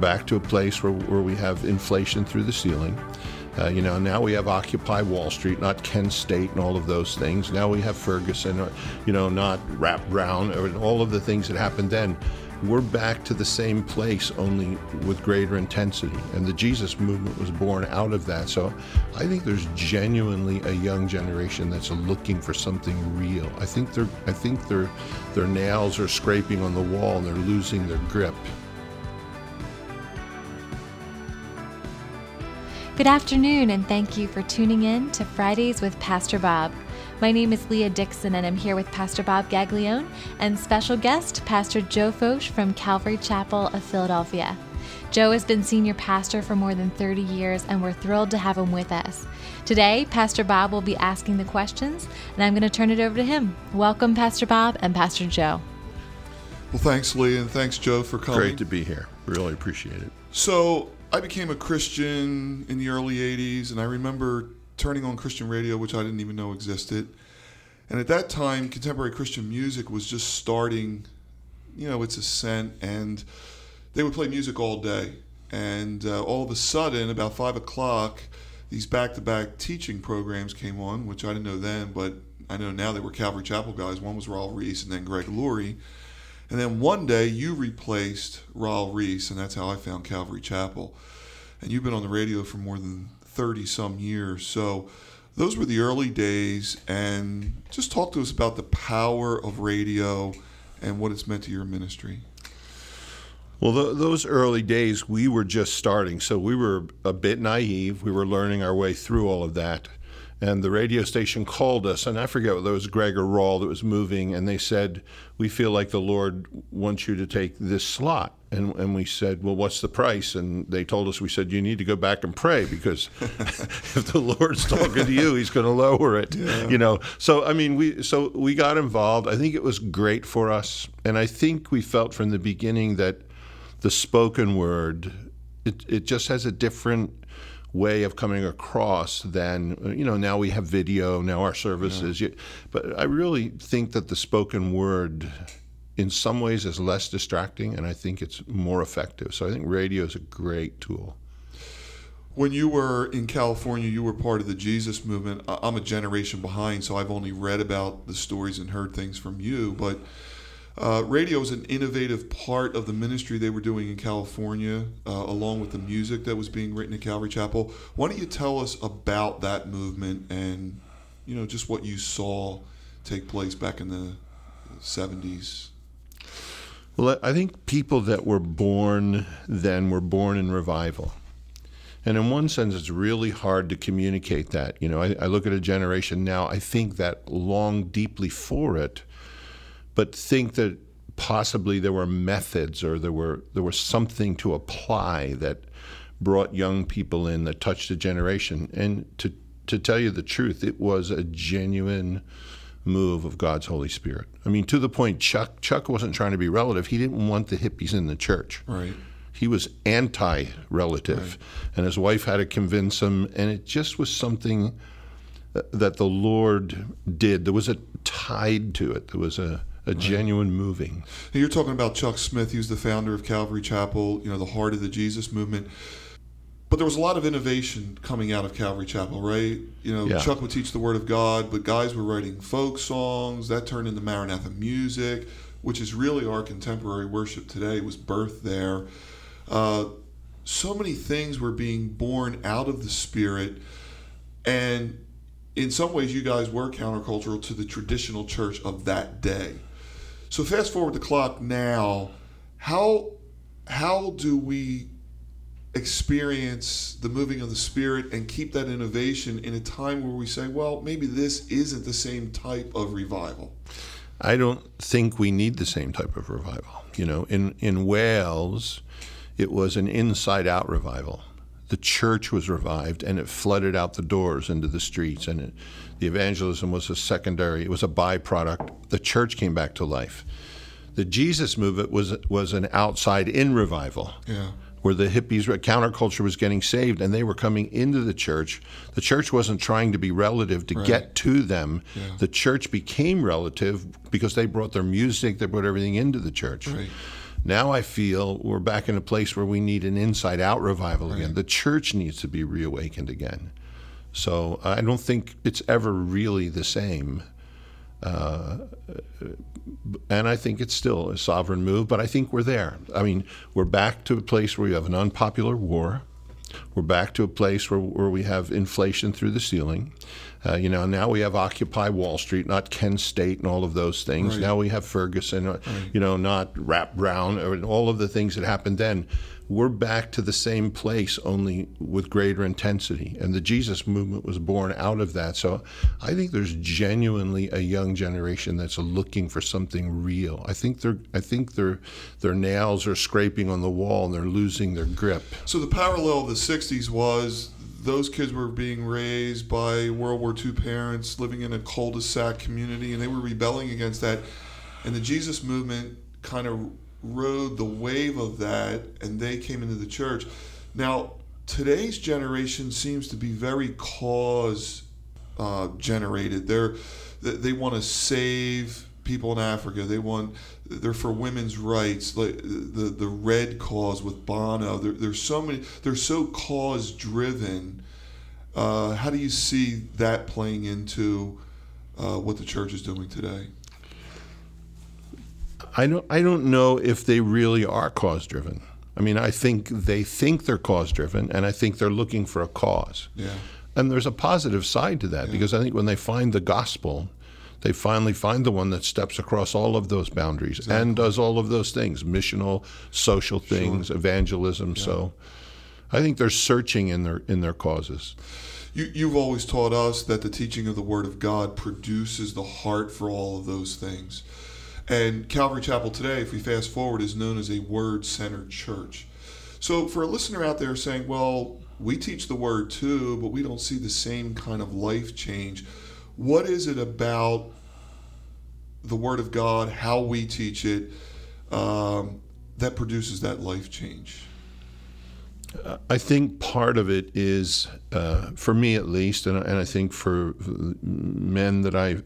back to a place where, where we have inflation through the ceiling. Uh, you know, now we have Occupy Wall Street, not Kent State and all of those things. Now we have Ferguson, or, you know, not Rap Brown, or all of the things that happened then. We're back to the same place, only with greater intensity. And the Jesus movement was born out of that. So I think there's genuinely a young generation that's looking for something real. I think they're, I think their, their nails are scraping on the wall and they're losing their grip. Good afternoon, and thank you for tuning in to Fridays with Pastor Bob. My name is Leah Dixon, and I'm here with Pastor Bob Gaglione and special guest, Pastor Joe Focht from Calvary Chapel of Philadelphia. Joe has been senior pastor for more than 30 years, and we're thrilled to have him with us. Today, Pastor Bob will be asking the questions, and I'm going to turn it over to him. Welcome, Pastor Bob and Pastor Joe. Well, thanks, Leah, and thanks, Joe, for coming. Great to be here. Really appreciate it. So, I became a Christian in the early 80s, and I remember turning on Christian radio, which I didn't even know existed. And at that time, contemporary Christian music was just starting, you know, its ascent, and they would play music all day. And uh, all of a sudden, about five o'clock, these back to back teaching programs came on, which I didn't know then, but I know now they were Calvary Chapel guys. One was Raul Ries and then Greg Laurie. And then one day you replaced Raul Ries, and that's how I found Calvary Chapel. And you've been on the radio for more than 30 some years. So those were the early days. And just talk to us about the power of radio and what it's meant to your ministry. Well, th- those early days, we were just starting. So we were a bit naive. We were learning our way through all of that and the radio station called us, and I forget whether it was Greg or Raul that was moving, and they said, "We feel like the Lord wants you to take this slot." And, and we said, "Well, what's the price?" And they told us, "We said you need to go back and pray because if the Lord's talking to you, He's going to lower it." Yeah. You know. So I mean, we so we got involved. I think it was great for us, and I think we felt from the beginning that the spoken word it, it just has a different way of coming across than you know now we have video now our services yeah. but i really think that the spoken word in some ways is less distracting and i think it's more effective so i think radio is a great tool when you were in California, you were part of the Jesus movement. I'm a generation behind, so I've only read about the stories and heard things from you. But uh, radio was an innovative part of the ministry they were doing in California, uh, along with the music that was being written at Calvary Chapel. Why don't you tell us about that movement and, you know, just what you saw take place back in the 70s? Well, I think people that were born then were born in revival. And in one sense, it's really hard to communicate that. You know, I, I look at a generation now, I think that long deeply for it but think that possibly there were methods or there were there was something to apply that brought young people in that touched a generation. And to to tell you the truth, it was a genuine move of God's Holy Spirit. I mean, to the point Chuck Chuck wasn't trying to be relative. He didn't want the hippies in the church. Right. He was anti-relative, right. and his wife had to convince him. And it just was something uh, that the Lord did. There was a tide to it. There was a a genuine moving. You're talking about Chuck Smith. He was the founder of Calvary Chapel, you know, the heart of the Jesus movement. But there was a lot of innovation coming out of Calvary Chapel, right? You know, yeah. Chuck would teach the Word of God, but guys were writing folk songs. That turned into Maranatha music, which is really our contemporary worship today, It was birthed there. Uh, so many things were being born out of the Spirit. And in some ways, you guys were countercultural to the traditional church of that day. So fast forward the clock now, how how do we experience the moving of the spirit and keep that innovation in a time where we say, well, maybe this isn't the same type of revival? I don't think we need the same type of revival. You know, in in Wales, it was an inside out revival the church was revived and it flooded out the doors into the streets and it, the evangelism was a secondary it was a byproduct the church came back to life the jesus movement was was an outside in revival yeah. where the hippies counterculture was getting saved and they were coming into the church the church wasn't trying to be relative to right. get to them yeah. the church became relative because they brought their music they brought everything into the church right. Now I feel we're back in a place where we need an inside out revival again. The church needs to be reawakened again. So I don't think it's ever really the same. Uh, and I think it's still a sovereign move, but I think we're there. I mean, we're back to a place where we have an unpopular war. We're back to a place where, where we have inflation through the ceiling. Uh, you know, now we have Occupy Wall Street, not Kent State and all of those things. Right. Now we have Ferguson, uh, you know, not Rap Brown, or all of the things that happened then. We're back to the same place, only with greater intensity. And the Jesus movement was born out of that. So I think there's genuinely a young generation that's looking for something real. I think they're, I think their, their nails are scraping on the wall and they're losing their grip. So the parallel of the '60s was those kids were being raised by World War II parents living in a cul-de-sac community, and they were rebelling against that. And the Jesus movement kind of rode the wave of that, and they came into the church. Now, today's generation seems to be very cause uh, generated. They're they, they want to save people in Africa. They want they're for women's rights, like the the red cause with Bono. There, there's so many. They're so cause driven. Uh, how do you see that playing into uh, what the church is doing today? I don't I don't know if they really are cause driven. I mean, I think they think they're cause driven, and I think they're looking for a cause. Yeah. And there's a positive side to that because I think when they find the gospel, they finally find the one that steps across all of those boundaries and does all of those things missional, social things, evangelism. So I think they're searching in their in their causes. You, you've always taught us that the teaching of the Word of God produces the heart for all of those things. And Calvary Chapel today, if we fast forward, is known as a Word centered church. So for a listener out there saying, well, we teach the Word too, but we don't see the same kind of life change, what is it about the Word of God, how we teach it, um, that produces that life change? I think part of it is, uh, for me at least, and, and I think for men that I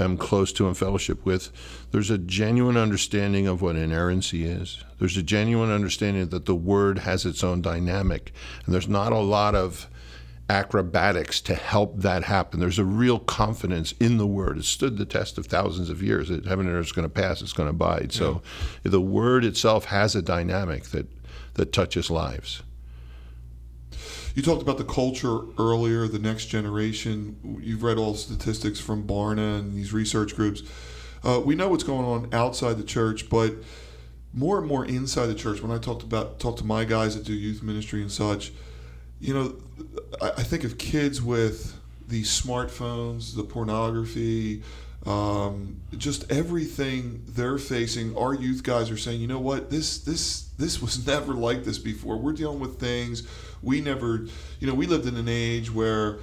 am close to and fellowship with, there's a genuine understanding of what inerrancy is. There's a genuine understanding that the word has its own dynamic, and there's not a lot of acrobatics to help that happen. There's a real confidence in the word. It stood the test of thousands of years. That heaven and earth is going to pass. It's going to abide. So, the word itself has a dynamic that that touches lives. You talked about the culture earlier, the next generation. You've read all the statistics from Barna and these research groups. Uh, we know what's going on outside the church, but more and more inside the church. When I talked about talk to my guys that do youth ministry and such, you know, I, I think of kids with the smartphones, the pornography, um, just everything they're facing. Our youth guys are saying, you know what, this this this was never like this before. We're dealing with things we never, you know, we lived in an age where,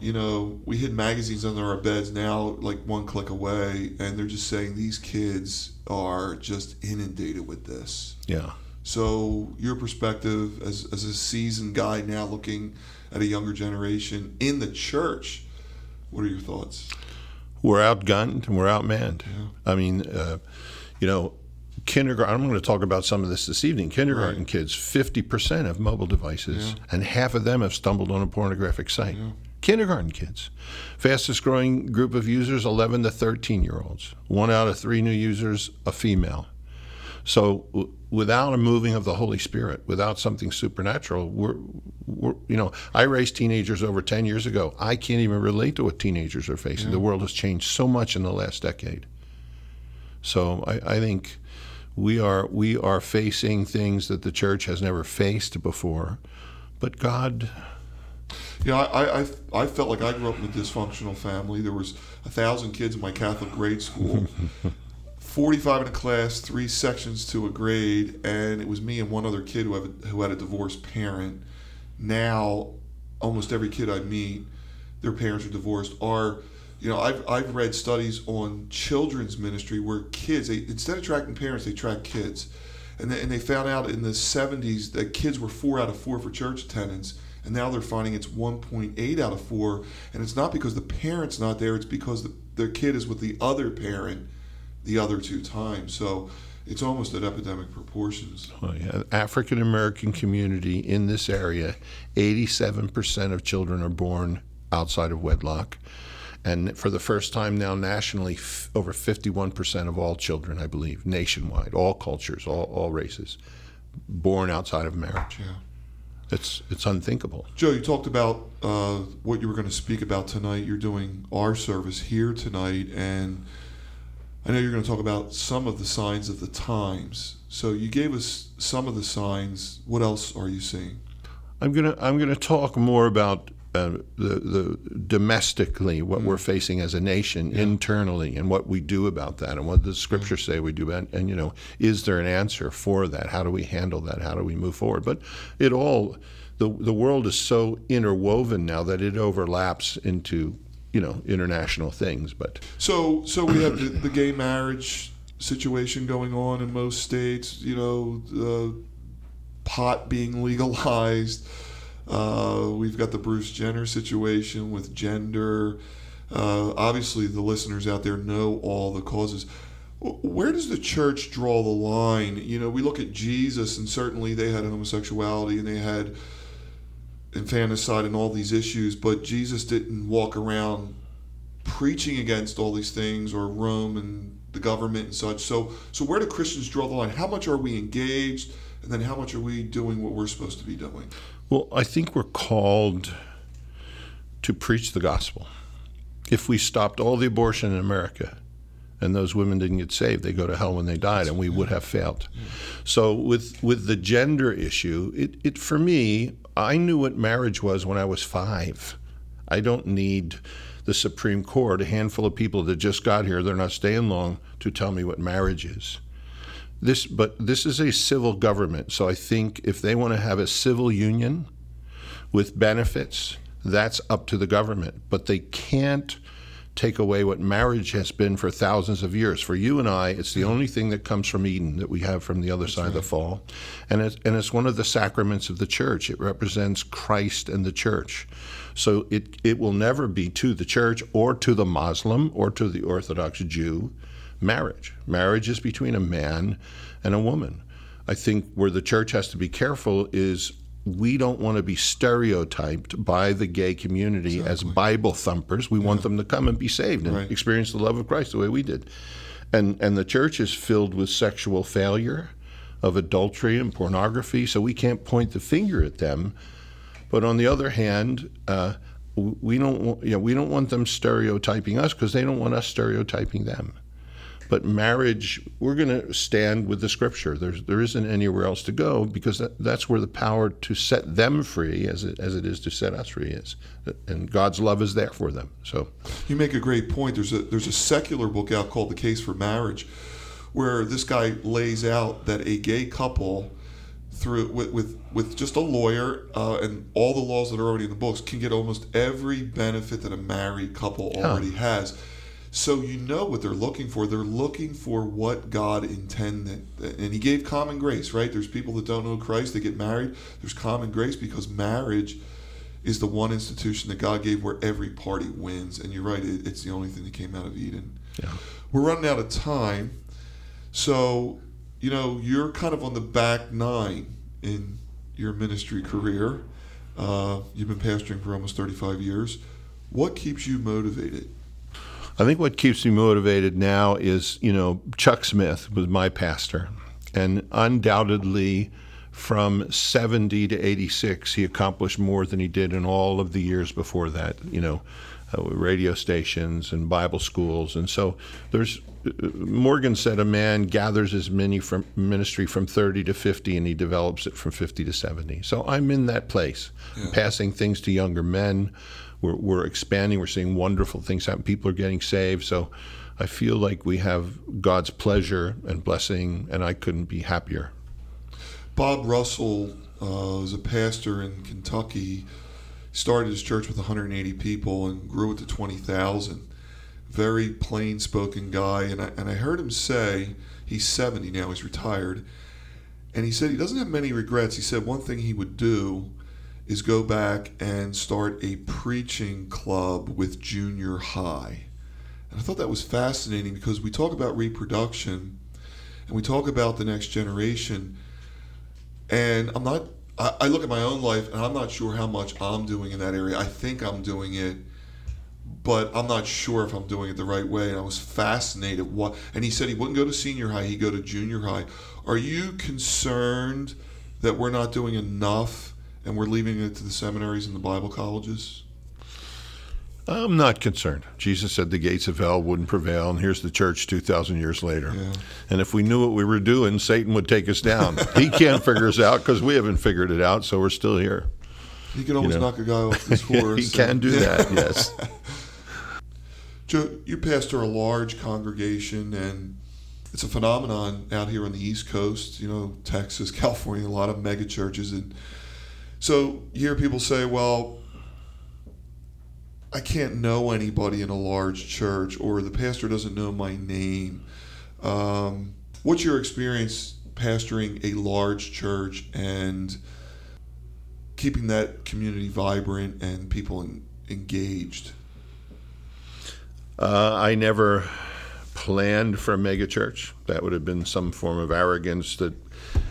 you know, we hid magazines under our beds. Now, like one click away, and they're just saying these kids are just inundated with this. Yeah. So, your perspective as, as a seasoned guy now looking at a younger generation in the church, what are your thoughts? We're outgunned and we're outmanned. I mean, uh, you know, kindergarten. I'm going to talk about some of this this evening. Kindergarten Right. kids, 50% have mobile devices, and half of them have stumbled on a pornographic site. Kindergarten kids. Fastest growing group of users, 11 to 13 year olds. One out of three new users, a female. So without a moving of the Holy Spirit, without something supernatural, we're, we're, you know, I raised teenagers over 10 years ago. I can't even relate to what teenagers are facing. The world has changed so much in the last decade. So I, I think we are we are facing things that the church has never faced before. But God, You know, I, I, I felt like I grew up in a dysfunctional family. There was a thousand kids in my Catholic grade school, 45 in a class, three sections to a grade, and it was me and one other kid who, have a, who had a divorced parent. Now, almost every kid I meet, their parents are divorced, are, you know, I've, I've read studies on children's ministry where kids, they, instead of tracking parents, they track kids. And they, and they found out in the 70s that kids were four out of four for church attendance and now they're finding it's 1.8 out of 4 and it's not because the parent's not there it's because the, their kid is with the other parent the other two times so it's almost at epidemic proportions. Oh, yeah. African American community in this area, 87% of children are born outside of wedlock. And for the first time now nationally, f- over 51% of all children, I believe, nationwide, all cultures, all, all races, born outside of marriage. Yeah. It's, it's unthinkable. Joe, you talked about uh, what you were going to speak about tonight. You're doing our service here tonight, and I know you're going to talk about some of the signs of the times. So you gave us some of the signs. What else are you seeing? I'm gonna I'm gonna talk more about uh, the the domestically what we're facing as a nation internally and what we do about that and what the scriptures say we do and, and you know is there an answer for that? How do we handle that? How do we move forward? But it all the the world is so interwoven now that it overlaps into you know international things. But So, so we have the, the gay marriage situation going on in most states. You know, uh, pot being legalized. Uh, we've got the Bruce Jenner situation with gender. Uh, obviously, the listeners out there know all the causes. Where does the church draw the line? You know, we look at Jesus, and certainly they had homosexuality and they had infanticide and all these issues, but Jesus didn't walk around preaching against all these things or Rome and the government and such. So, so where do Christians draw the line? How much are we engaged, and then how much are we doing what we're supposed to be doing? Well, I think we're called to preach the gospel. If we stopped all the abortion in America and those women didn't get saved, they go to hell when they died, and we would have failed. So with with the gender issue, it, it for me, I knew what marriage was when I was five. I don't need the Supreme Court, a handful of people that just got here, they're not staying long, to tell me what marriage is. This, but this is a civil government, so I think if they want to have a civil union with benefits, that's up to the government. But they can't take away what marriage has been for thousands of years. For you and I, it's the mm-hmm. only thing that comes from Eden that we have from the other side of the fall, and it's, and it's one of the sacraments of the church. It represents Christ and the church. So it, it will never be to the church or to the Muslim or to the Orthodox Jew marriage. Marriage is between a man and a woman. I think where the church has to be careful is we don't want to be stereotyped by the gay community as Bible thumpers. We want them to come and be saved and Right. experience the love of Christ the way we did. And and the church is filled with sexual failure, of adultery and pornography, so we can't point the finger at them. But on the other hand, uh, we don't want, you know, we don't want them stereotyping us because they don't want us stereotyping them. But marriage, we're going to stand with the Scripture. There's there isn't anywhere else to go because that, that's where the power to set them free, as it as it is to set us free, is, and God's love is there for them. So You make a great point. There's a there's a secular book out called The Case for Marriage, where this guy lays out that a gay couple, through with with, with just a lawyer uh, and all the laws that are already in the books, can get almost every benefit that a married couple already has. So you know what they're looking for. They're looking for what God intended, and He gave common grace. Right? There's people that don't know Christ. They get married. There's common grace because marriage is the one institution that God gave where every party wins. And you're right, it's the only thing that came out of Eden. Yeah. We're running out of time. So, you know, you're kind of on the back nine in your ministry career. Uh, you've been pastoring for almost 35 years. What keeps you motivated? I think what keeps me motivated now is, you know, Chuck Smith was my pastor, and undoubtedly from 70 to 86, he accomplished more than he did in all of the years before that, you know, uh, radio stations and Bible schools. And so there's, uh, Morgan said a man gathers his mini from ministry from 30 to 50 and he develops it from 50 to 70. So I'm in that place, passing things to younger men. We're, we're expanding. We're seeing wonderful things happen. People are getting saved. So I feel like we have God's pleasure and blessing, and I couldn't be happier. Bob Russell uh, is a pastor in Kentucky. Started his church with 180 people and grew it to 20,000. Very plain spoken guy. And I, and I heard him say, he's 70 now, he's retired. And he said he doesn't have many regrets. He said one thing he would do is go back and start a preaching club with junior high. And I thought that was fascinating because we talk about reproduction and we talk about the next generation. And I'm not. I, I look at my own life, and I'm not sure how much I'm doing in that area. I think I'm doing it, but I'm not sure if I'm doing it the right way. And I was fascinated. What? And he said he wouldn't go to senior high; he'd go to junior high. Are you concerned that we're not doing enough, and we're leaving it to the seminaries and the Bible colleges? I'm not concerned. Jesus said the gates of hell wouldn't prevail, and here's the church 2,000 years later. Yeah. And if we knew what we were doing, Satan would take us down. he can't figure us out because we haven't figured it out, so we're still here. He can always know. knock a guy off his horse. he can do that, yes. Joe, you pastor a large congregation, and it's a phenomenon out here on the East Coast. You know, Texas, California, a lot of mega churches, and so you hear people say, "Well, I can't know anybody in a large church, or the pastor doesn't know my name." Um, what's your experience pastoring a large church and keeping that community vibrant and people en- engaged? Uh, I never planned for a megachurch. That would have been some form of arrogance that,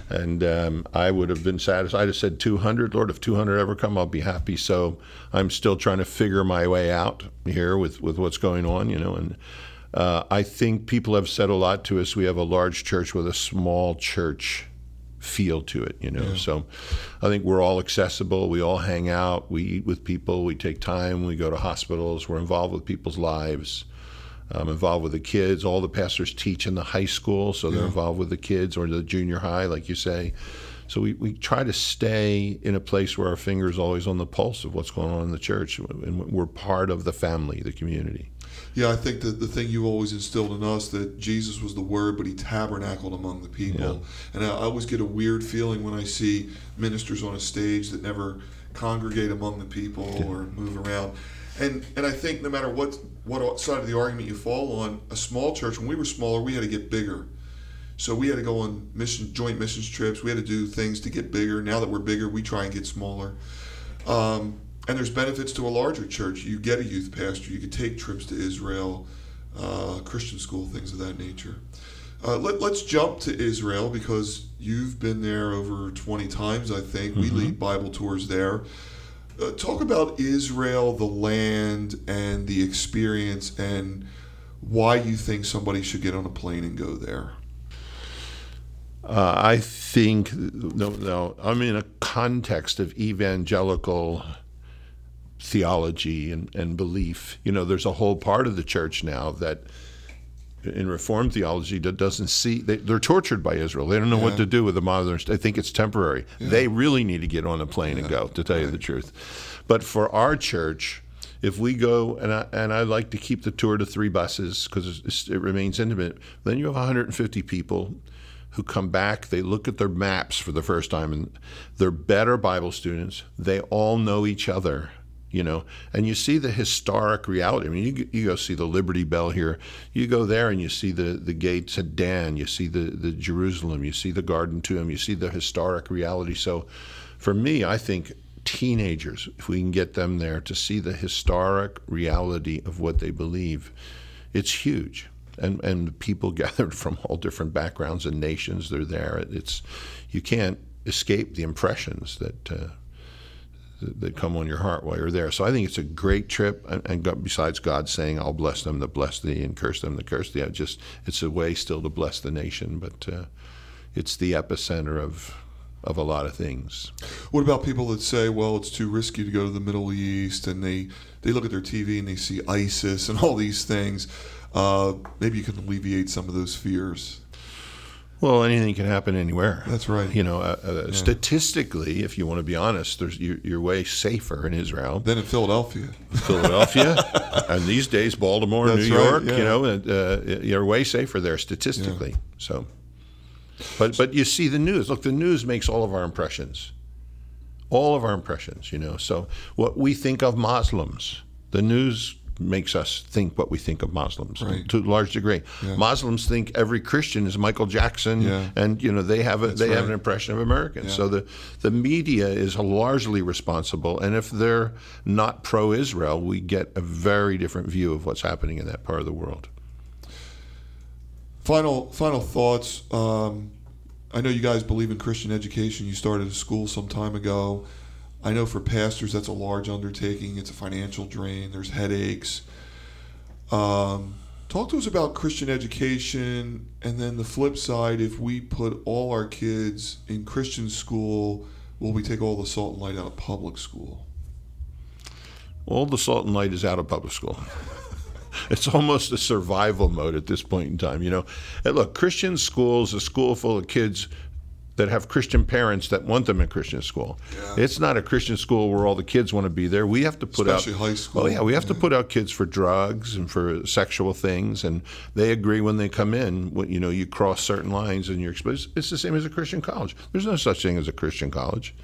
and um, I would have been satisfied. I'd have said 200, Lord, if 200 ever come, I'll be happy. So I'm still trying to figure my way out here with, with what's going on, you know, and uh, I think people have said a lot to us. We have a large church with a small church feel to it, you know. So I think we're all accessible. We all hang out. We eat with people. We take time. We go to hospitals. We're involved with people's lives. I'm involved with the kids. All the pastors teach in the high school, so they're Yeah. involved with the kids or the junior high, like you say. So we, we try to stay in a place where our finger is always on the pulse of what's going on in the church, and we're part of the family, the community. Yeah, I think that the thing you always instilled in us that Jesus was the Word, but He tabernacled among the people. And I, I always get a weird feeling when I see ministers on a stage that never congregate among the people or move around. And and I think no matter what what side of the argument you fall on, a small church. When we were smaller, we had to get bigger. So we had to go on mission joint missions trips. We had to do things to get bigger. Now that we're bigger, we try and get smaller. Um, and there's benefits to a larger church. You get a youth pastor. You could take trips to Israel, uh, Christian school, things of that nature. Uh, let, us jump to Israel because you've been there over 20 times, I think. We lead Bible tours there. Uh, talk about Israel, the land, and the experience, and why you think somebody should get on a plane and go there. Uh, I think no, no. I'm in a context of evangelical theology and, and belief. You know, there's a whole part of the church now that in Reformed theology that doesn't see they, they're tortured by Israel. They don't know what to do with the modern. They think it's temporary. They really need to get on a plane and go. To tell you the truth, but for our church. If we go and I, and I like to keep the tour to three buses because it remains intimate, then you have 150 people who come back. They look at their maps for the first time, and they're better Bible students. They all know each other, you know. And you see the historic reality. I mean, you, you go see the Liberty Bell here. You go there and you see the, the gates at Dan. You see the, the Jerusalem. You see the Garden Tomb. You see the historic reality. So, for me, I think teenagers, if we can get them there to see the historic reality of what they believe, it's huge. And and people gathered from all different backgrounds and nations, they're there. It's you can't escape the impressions that. Uh, that come on your heart while you're there. So I think it's a great trip. And, besides God saying, "I'll bless them that bless thee, and curse them that curse thee," I just it's a way still to bless the nation. But uh, it's the epicenter of of a lot of things. What about people that say, "Well, it's too risky to go to the Middle East," and they they look at their TV and they see ISIS and all these things? Uh, maybe you can alleviate some of those fears. Well, anything can happen anywhere. That's right. You know, uh, uh, statistically, if you want to be honest, there's you're, you're way safer in Israel, than in Philadelphia, Philadelphia, and these days Baltimore, That's New right, York. yeah. You know, uh, you're way safer there statistically. So, but but you see the news. Look, the news makes all of our impressions, all of our impressions. You know, so what we think of Muslims, the news makes us think what we think of Muslims Right. to a large degree. Muslims think every Christian is Michael Jackson, Yeah. and you know they have a, they have an impression of Americans. Yeah. So the the media is largely responsible, and if they're not pro-Israel, we get a very different view of what's happening in that part of the world. Final final thoughts. Um, I know you guys believe in Christian education. You started a school some time ago. I know for pastors that's a large undertaking. It's a financial drain. There's headaches. Um, talk to us about Christian education, and then the flip side. If we put all our kids in Christian school, will we take all the salt and light out of public school? All the salt and light is out of public school. it's almost a survival mode at this point in time. You know, and look, Christian schools, a school full of kids that have Christian parents that want them in Christian school. Yeah. It's not a Christian school where all the kids want to be there. We have to put out Especially out high school. Oh yeah, we have to put out kids for drugs and for sexual things, and they agree when they come in. When, you know, you cross certain lines and you're exposed. It's the same as a Christian college. There's no such thing as a Christian college.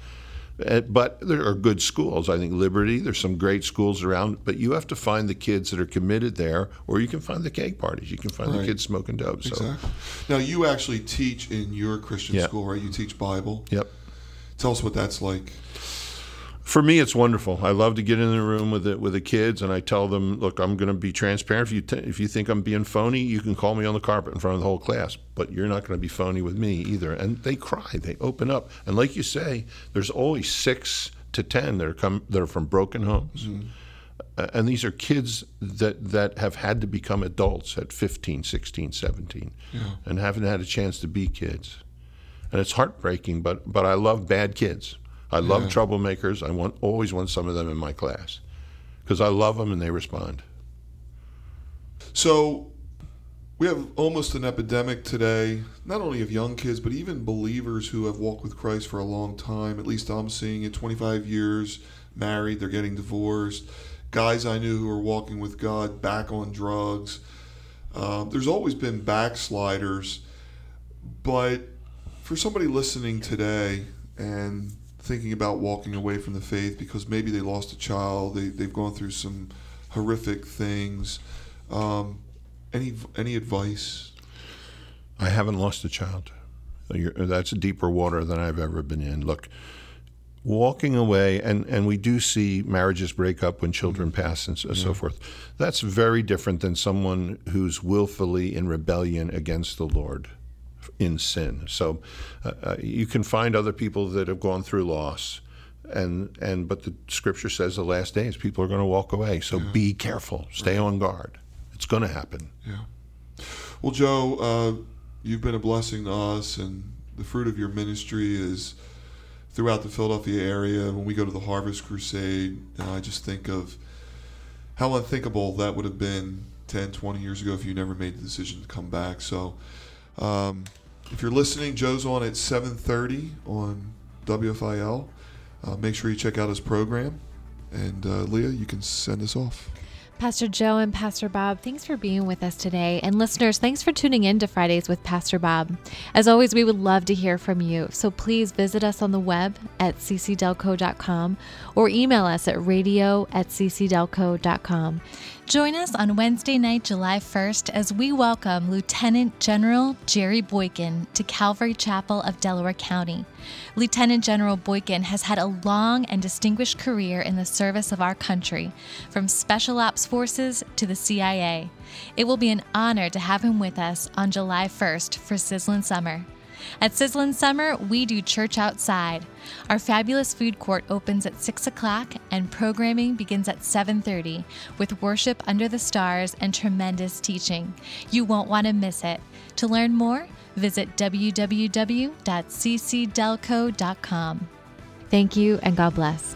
Uh, but there are good schools. I think Liberty, there's some great schools around, but you have to find the kids that are committed there, or you can find the cake parties. You can find the kids smoking dope. So, Exactly. Now you actually teach in your Christian Yeah. school, right? You teach Bible. yep. Tell us what that's like. For me, it's wonderful. I love to get in the room with the, with the kids, and I tell them, "Look, I'm going to be transparent. If you t- if you think I'm being phony, you can call me on the carpet in front of the whole class, but you're not going to be phony with me either." And they cry, they open up, and like you say, there's always six to ten that are come that are from broken homes, Uh, and these are kids that that have had to become adults at 15, 16, 17, and haven't had a chance to be kids and it's heartbreaking. But but I love bad kids. I love Yeah. troublemakers. I want always want some of them in my class because I love them and they respond. So we have almost an epidemic today, not only of young kids, but even believers who have walked with Christ for a long time. At least I'm seeing it 25 years, married, they're getting divorced. Guys I knew who are walking with God back on drugs. Um, there's always been backsliders, but for somebody listening today and thinking about walking away from the faith because maybe they lost a child, they, they've gone through some horrific things. Um, any any advice? I haven't lost a child. You're, that's deeper water than I've ever been in. Look, walking away, and, and we do see marriages break up when children pass and so, so forth. That's very different than someone who's willfully in rebellion against the Lord in sin. So uh, uh, you can find other people that have gone through loss. And, and but the scripture says the last days people are going to walk away. So be careful, stay on guard. It's going to happen. Yeah. Well, Joe, uh, you've been a blessing to us, and the fruit of your ministry is throughout the Philadelphia area. When we go to the Harvest Crusade, uh, I just think of how unthinkable that would have been 10, 20 years ago if you never made the decision to come back. So, um, if you're listening, Joe's on at 7:30 on WFIL. Uh, make sure you check out his program. And uh, Leah, you can send us off. Pastor Joe and Pastor Bob, thanks for being with us today. And listeners, thanks for tuning in to Fridays with Pastor Bob. As always, we would love to hear from you. So please visit us on the web at ccdelco.com or email us at radio at ccdelco.com. Join us on Wednesday night, July 1st, as we welcome Lieutenant General Jerry Boykin to Calvary Chapel of Delaware County. Lieutenant General Boykin has had a long and distinguished career in the service of our country, from Special Ops Forces to the CIA. It will be an honor to have him with us on July 1st for Sizzlin' Summer. At Sizzlin' Summer, we do church outside. Our fabulous food court opens at 6 o'clock and programming begins at 7.30 with worship under the stars and tremendous teaching. You won't want to miss it. To learn more, visit www.ccdelco.com. Thank you and God bless.